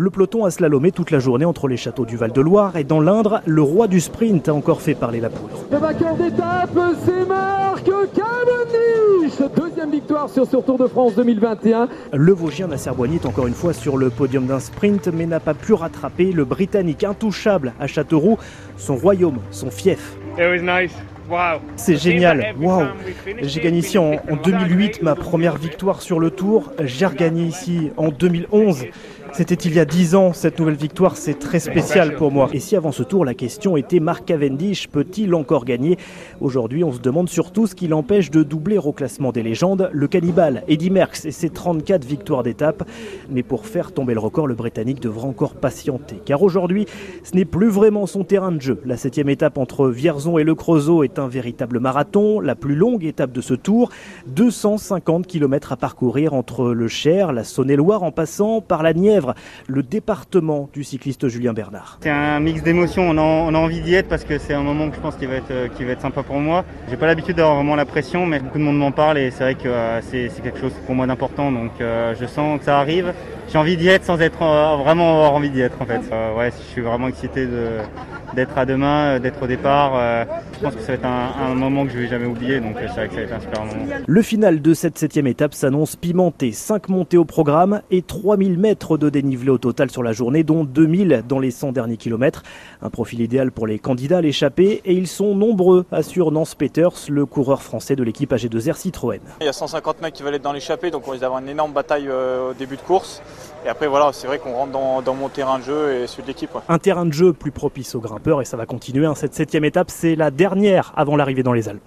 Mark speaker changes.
Speaker 1: Le peloton a slalomé toute la journée entre les châteaux du Val-de-Loire et dans l'Indre, le roi du sprint a encore fait parler la poudre.
Speaker 2: Le vainqueur d'étape, c'est Marc Cavendish Deuxième victoire sur ce Tour de France 2021.
Speaker 1: Le Vosgien Nasser Boigny est encore une fois sur le podium d'un sprint, mais n'a pas pu rattraper le Britannique intouchable à Châteauroux, son royaume, son fief. C'est génial, waouh J'ai gagné ici en, en 2008 ma première victoire sur le Tour, j'ai regagné ici en 2011. C'était il y a 10 ans, cette nouvelle victoire, c'est très spécial pour moi. Et si avant ce tour, la question était Mark Cavendish peut-il encore gagner? Aujourd'hui, on se demande surtout ce qui l'empêche de doubler au classement des légendes, le cannibale Eddy Merckx et ses 34 victoires d'étape. Mais pour faire tomber le record, le Britannique devra encore patienter. Car aujourd'hui, ce n'est plus vraiment son terrain de jeu. La septième étape entre Vierzon et Le Creusot est un véritable marathon, la plus longue étape de ce tour. 250 km à parcourir entre le Cher, la Saône-et-Loire en passant par la Nièvre le département du cycliste Julien Bernard.
Speaker 3: C'est un mix d'émotions, on, a envie d'y être parce que c'est un moment que je pense qui va être, euh, qui va être sympa pour moi. J'ai pas l'habitude d'avoir vraiment la pression, mais beaucoup de monde m'en parle et c'est vrai que euh, c'est quelque chose pour moi d'important, donc euh, je sens que ça arrive. J'ai envie d'y être sans être vraiment avoir envie d'y être en fait. ouais, je suis vraiment excité de d'être à demain, d'être au départ. Je pense que ça va être un, moment que je vais jamais oublier, donc c'est vrai que ça va être un super moment.
Speaker 1: Le final de cette septième étape s'annonce pimenté. 5 montées au programme et 3000 mètres de dénivelé au total sur la journée, dont 2000 dans les 100 derniers kilomètres. Un profil idéal pour les candidats à l'échappée et ils sont nombreux, assure Nance Peters, le coureur français de l'équipe AG2R Citroën.
Speaker 4: Il y a 150 mecs qui veulent être dans l'échappée, donc on risque d'avoir une énorme bataille au début de course. Et après, voilà, c'est vrai qu'on rentre dans, mon terrain de jeu et celui de l'équipe.
Speaker 1: Un terrain de jeu plus propice aux grimpeurs et ça va continuer. Hein. Cette septième étape, c'est la dernière avant l'arrivée dans les Alpes.